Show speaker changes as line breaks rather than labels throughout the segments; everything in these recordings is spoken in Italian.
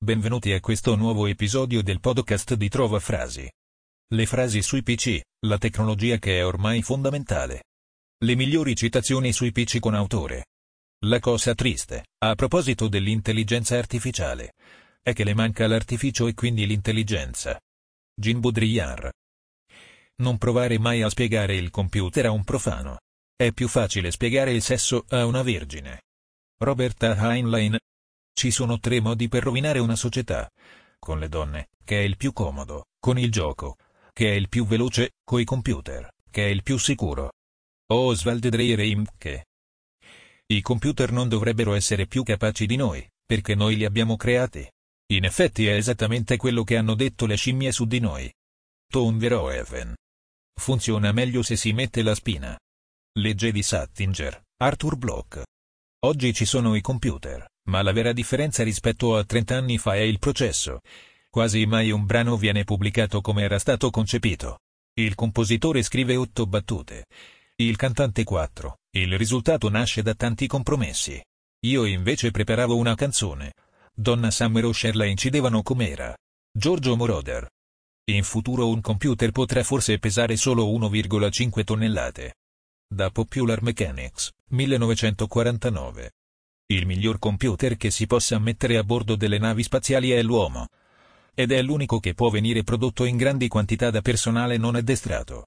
Benvenuti a questo nuovo episodio del podcast di Trova Frasi. Le frasi sui PC, la tecnologia che è ormai fondamentale. Le migliori citazioni sui PC con autore. La cosa triste, a proposito dell'intelligenza artificiale, è che le manca l'artificio e quindi l'intelligenza. Jean Baudrillard. Non provare mai a spiegare il computer a un profano. È più facile spiegare il sesso a una vergine. Roberta Heinlein, ci sono tre modi per rovinare una società. Con le donne, che è il più comodo, con il gioco, che è il più veloce, coi computer, che è il più sicuro. Oswald Dreyer-Imke. I computer non dovrebbero essere più capaci di noi, perché noi li abbiamo creati. In effetti è esattamente quello che hanno detto le scimmie su di noi. Tom Verhoeven. Funziona meglio se si mette la spina. Legge di Sattinger, Arthur Bloch. Oggi ci sono i computer, ma la vera differenza rispetto a 30 anni fa è il processo. Quasi mai un brano viene pubblicato come era stato concepito. Il compositore scrive otto battute. Il cantante quattro. Il risultato nasce da tanti compromessi. Io invece preparavo una canzone. Donna Summer o Cher la incidevano com'era. Giorgio Moroder. In futuro un computer potrà forse pesare solo 1,5 tonnellate. Da Popular Mechanics, 1949. Il miglior computer che si possa mettere a bordo delle navi spaziali è l'uomo. Ed è l'unico che può venire prodotto in grandi quantità da personale non addestrato.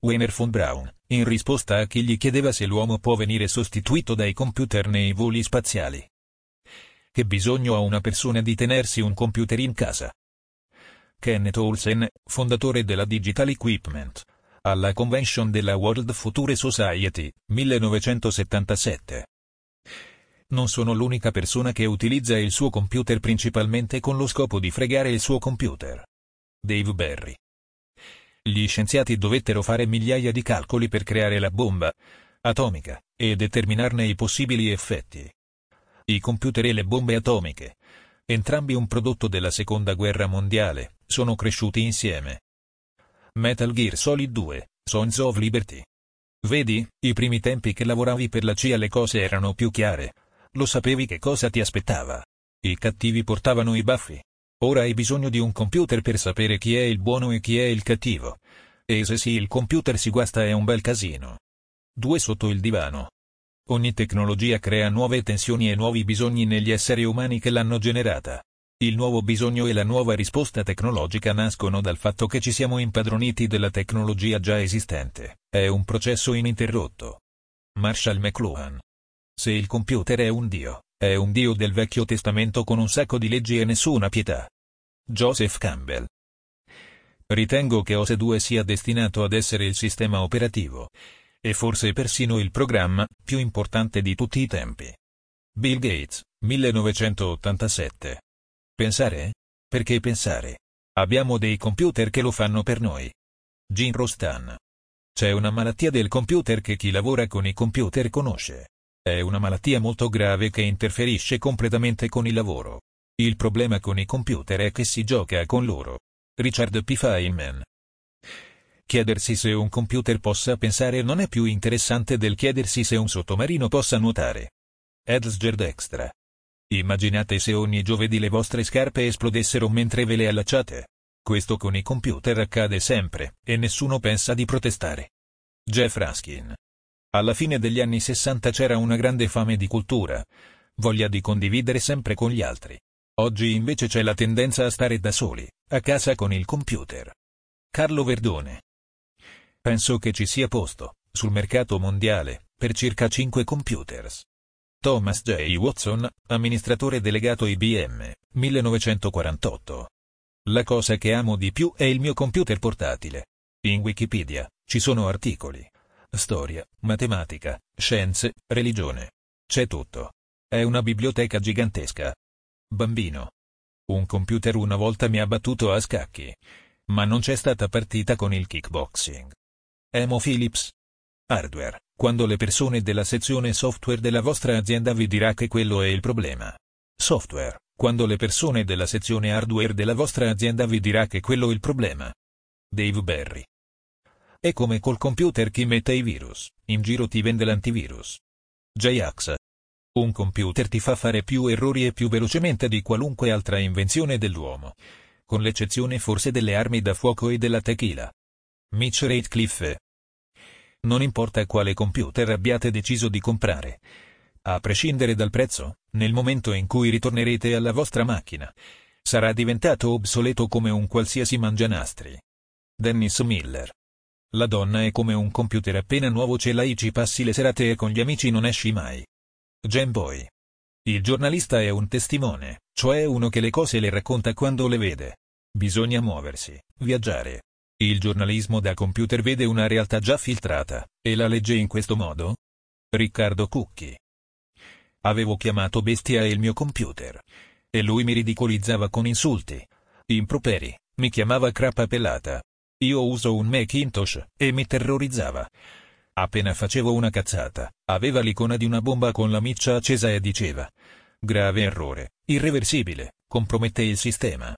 Wiener von Braun, in risposta a chi gli chiedeva se l'uomo può venire sostituito dai computer nei voli spaziali. Che bisogno ha una persona di tenersi un computer in casa? Kenneth Olsen, fondatore della Digital Equipment, alla convention della World Future Society, 1977. Non sono l'unica persona che utilizza il suo computer principalmente con lo scopo di fregare il suo computer. Dave Berry. Gli scienziati dovettero fare migliaia di calcoli per creare la bomba atomica e determinarne i possibili effetti. I computer e le bombe atomiche, entrambi un prodotto della seconda guerra mondiale, sono cresciuti insieme. Metal Gear Solid 2, Sons of Liberty. Vedi, i primi tempi che lavoravi per la CIA le cose erano più chiare, lo sapevi che cosa ti aspettava. I cattivi portavano i baffi. Ora hai bisogno di un computer per sapere chi è il buono e chi è il cattivo. E se sì il computer si guasta è un bel casino. Due sotto il divano. Ogni tecnologia crea nuove tensioni e nuovi bisogni negli esseri umani che l'hanno generata. Il nuovo bisogno e la nuova risposta tecnologica nascono dal fatto che ci siamo impadroniti della tecnologia già esistente. È un processo ininterrotto. Marshall McLuhan se il computer è un dio, è un dio del Vecchio Testamento con un sacco di leggi e nessuna pietà. Joseph Campbell. Ritengo che OS 2 sia destinato ad essere il sistema operativo, e forse persino il programma, più importante di tutti i tempi. Bill Gates, 1987. Pensare? Perché pensare? Abbiamo dei computer che lo fanno per noi. Gene Rostan. C'è una malattia del computer che chi lavora con i computer conosce. È una malattia molto grave che interferisce completamente con il lavoro. Il problema con i computer è che si gioca con loro. Richard P. Feynman. Chiedersi se un computer possa pensare non è più interessante del chiedersi se un sottomarino possa nuotare. Edsger Dextra. Immaginate se ogni giovedì le vostre scarpe esplodessero mentre ve le allacciate. Questo con i computer accade sempre, e nessuno pensa di protestare. Jeff Raskin. Alla fine degli anni 60 c'era una grande fame di cultura, voglia di condividere sempre con gli altri. Oggi invece c'è la tendenza a stare da soli, a casa con il computer. Carlo Verdone. Penso che ci sia posto, sul mercato mondiale, per circa 5 computers. Thomas J. Watson, amministratore delegato IBM, 1948. La cosa che amo di più è il mio computer portatile. In Wikipedia, ci sono articoli, storia, matematica, scienze, religione. C'è tutto. È una biblioteca gigantesca. Bambino. Un computer una volta mi ha battuto a scacchi. Ma non c'è stata partita con il kickboxing. Emo Phillips. Hardware. Quando le persone della sezione software della vostra azienda vi dirà che quello è il problema. Software. Quando le persone della sezione hardware della vostra azienda vi dirà che quello è il problema. Dave Berry. È come col computer chi mette i virus, in giro ti vende l'antivirus. J-Ax. Un computer ti fa fare più errori e più velocemente di qualunque altra invenzione dell'uomo. Con l'eccezione forse delle armi da fuoco e della tequila. Mitch Ratcliffe. Non importa quale computer abbiate deciso di comprare. A prescindere dal prezzo, nel momento in cui ritornerete alla vostra macchina, sarà diventato obsoleto come un qualsiasi mangianastri. Dennis Miller. La donna è come un computer appena nuovo ce l'hai ci passi le serate e con gli amici non esci mai. Boy. Il giornalista è un testimone, cioè uno che le cose le racconta quando le vede. Bisogna muoversi, viaggiare. Il giornalismo da computer vede una realtà già filtrata, e la legge in questo modo? Riccardo Cucchi. Avevo chiamato bestia il mio computer. E lui mi ridicolizzava con insulti. Improperi, mi chiamava crapa pelata. Io uso un Macintosh, e mi terrorizzava. Appena facevo una cazzata, aveva l'icona di una bomba con la miccia accesa e diceva. Grave errore, irreversibile, compromette il sistema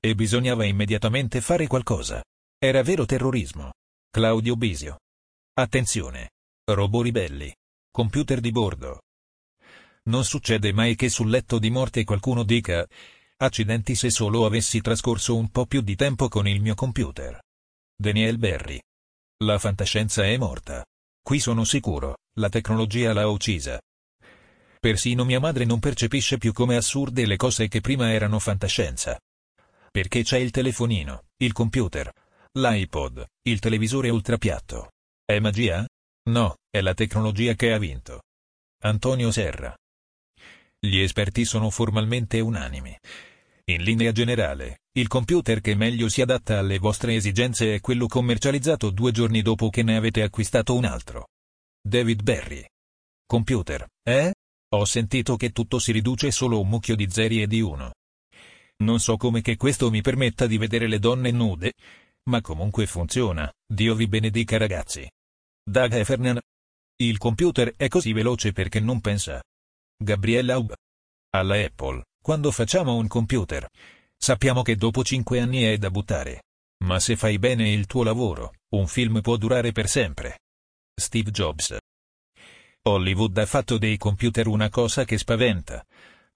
e bisognava immediatamente fare qualcosa. Era vero terrorismo. Claudio Bisio. Attenzione. Robot ribelli. Computer di bordo. Non succede mai che sul letto di morte qualcuno dica Accidenti se solo avessi trascorso un po' più di tempo con il mio computer. Daniel Berry. La fantascienza è morta. Qui sono sicuro, la tecnologia l'ha uccisa. Persino mia madre non percepisce più come assurde le cose che prima erano fantascienza. Perché c'è il telefonino, il computer, l'iPod, il televisore ultrapiatto. È magia? No, è la tecnologia che ha vinto. Antonio Serra. Gli esperti sono formalmente unanimi. In linea generale, il computer che meglio si adatta alle vostre esigenze è quello commercializzato due giorni dopo che ne avete acquistato un altro. David Berry. Computer, eh? Ho sentito che tutto si riduce solo a un mucchio di zeri e di uno. Non so come che questo mi permetta di vedere le donne nude, ma comunque funziona, Dio vi benedica ragazzi. Doug Heffernan. Il computer è così veloce perché non pensa. Gabriella Ub. Alla Apple, quando facciamo un computer, sappiamo che dopo 5 anni è da buttare. Ma se fai bene il tuo lavoro, un film può durare per sempre. Steve Jobs. Hollywood ha fatto dei computer una cosa che spaventa,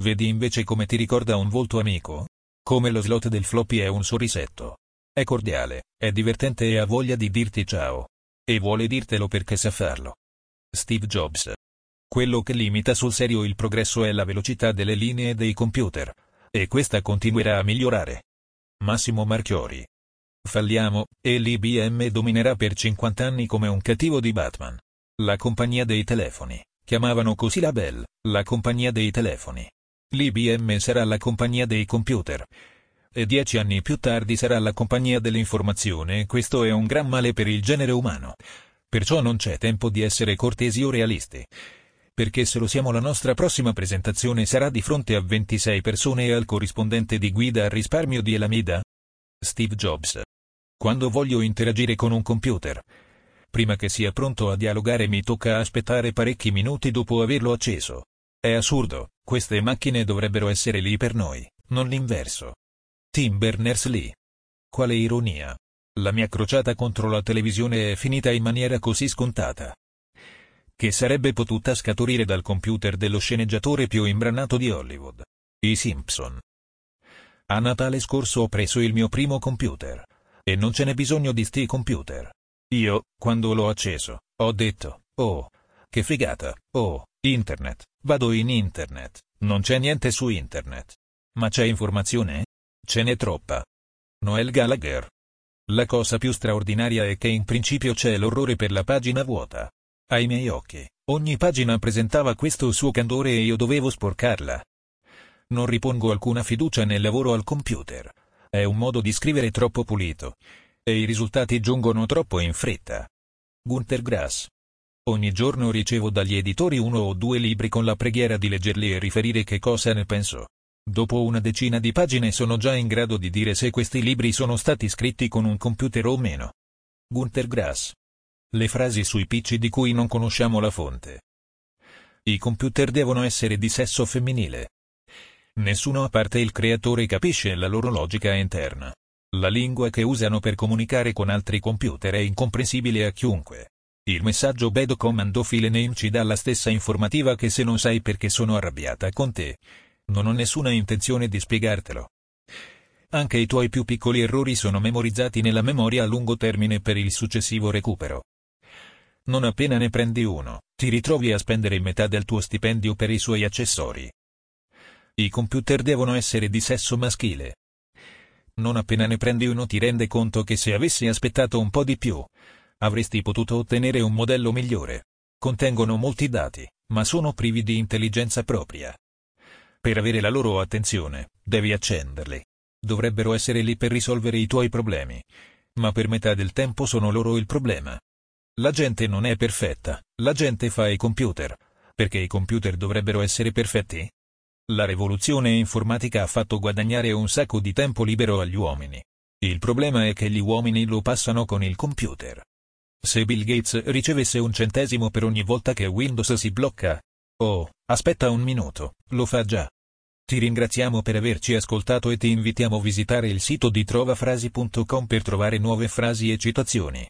Vedi invece come ti ricorda un volto amico? Come lo slot del floppy è un sorrisetto. È cordiale, è divertente e ha voglia di dirti ciao. E vuole dirtelo perché sa farlo. Steve Jobs. Quello che limita sul serio il progresso è la velocità delle linee dei computer. E questa continuerà a migliorare. Massimo Marchiori. Falliamo, e l'IBM dominerà per 50 anni come un cattivo di Batman. La compagnia dei telefoni. Chiamavano così la Bell, la compagnia dei telefoni. L'IBM sarà la compagnia dei computer. E dieci anni più tardi sarà la compagnia dell'informazione e questo è un gran male per il genere umano. Perciò non c'è tempo di essere cortesi o realisti. Perché se lo siamo la nostra prossima presentazione sarà di fronte a 26 persone e al corrispondente di guida al risparmio di Elamida? Steve Jobs. Quando voglio interagire con un computer. Prima che sia pronto a dialogare mi tocca aspettare parecchi minuti dopo averlo acceso. È assurdo, queste macchine dovrebbero essere lì per noi, non l'inverso. Tim Berners-Lee. Quale ironia. La mia crociata contro la televisione è finita in maniera così scontata. Che sarebbe potuta scaturire dal computer dello sceneggiatore più imbranato di Hollywood. I Simpson. A Natale scorso ho preso il mio primo computer. E non ce n'è bisogno di sti computer. Io, quando l'ho acceso, ho detto, oh, che figata, oh, internet. Vado in internet. Non c'è niente su internet. Ma c'è informazione? Ce n'è troppa. Noel Gallagher. La cosa più straordinaria è che in principio c'è l'orrore per la pagina vuota. Ai miei occhi, ogni pagina presentava questo suo candore e io dovevo sporcarla. Non ripongo alcuna fiducia nel lavoro al computer. È un modo di scrivere troppo pulito. E i risultati giungono troppo in fretta. Gunther Grass. Ogni giorno ricevo dagli editori uno o due libri con la preghiera di leggerli e riferire che cosa ne penso. Dopo una decina di pagine sono già in grado di dire se questi libri sono stati scritti con un computer o meno. Gunther Grass. Le frasi sui PC di cui non conosciamo la fonte. I computer devono essere di sesso femminile. Nessuno a parte il creatore capisce la loro logica interna. La lingua che usano per comunicare con altri computer è incomprensibile a chiunque. Il messaggio Bad Commando File Name ci dà la stessa informativa che se non sai perché sono arrabbiata con te. Non ho nessuna intenzione di spiegartelo. Anche i tuoi più piccoli errori sono memorizzati nella memoria a lungo termine per il successivo recupero. Non appena ne prendi uno, ti ritrovi a spendere metà del tuo stipendio per i suoi accessori. I computer devono essere di sesso maschile. Non appena ne prendi uno ti rende conto che se avessi aspettato un po' di più, avresti potuto ottenere un modello migliore. Contengono molti dati, ma sono privi di intelligenza propria. Per avere la loro attenzione, devi accenderli. Dovrebbero essere lì per risolvere i tuoi problemi. Ma per metà del tempo sono loro il problema. La gente non è perfetta, la gente fa i computer. Perché i computer dovrebbero essere perfetti? La rivoluzione informatica ha fatto guadagnare un sacco di tempo libero agli uomini. Il problema è che gli uomini lo passano con il computer. Se Bill Gates ricevesse un centesimo per ogni volta che Windows si blocca. Oh, aspetta un minuto, lo fa già. Ti ringraziamo per averci ascoltato e ti invitiamo a visitare il sito di trovafrasi.com per trovare nuove frasi e citazioni.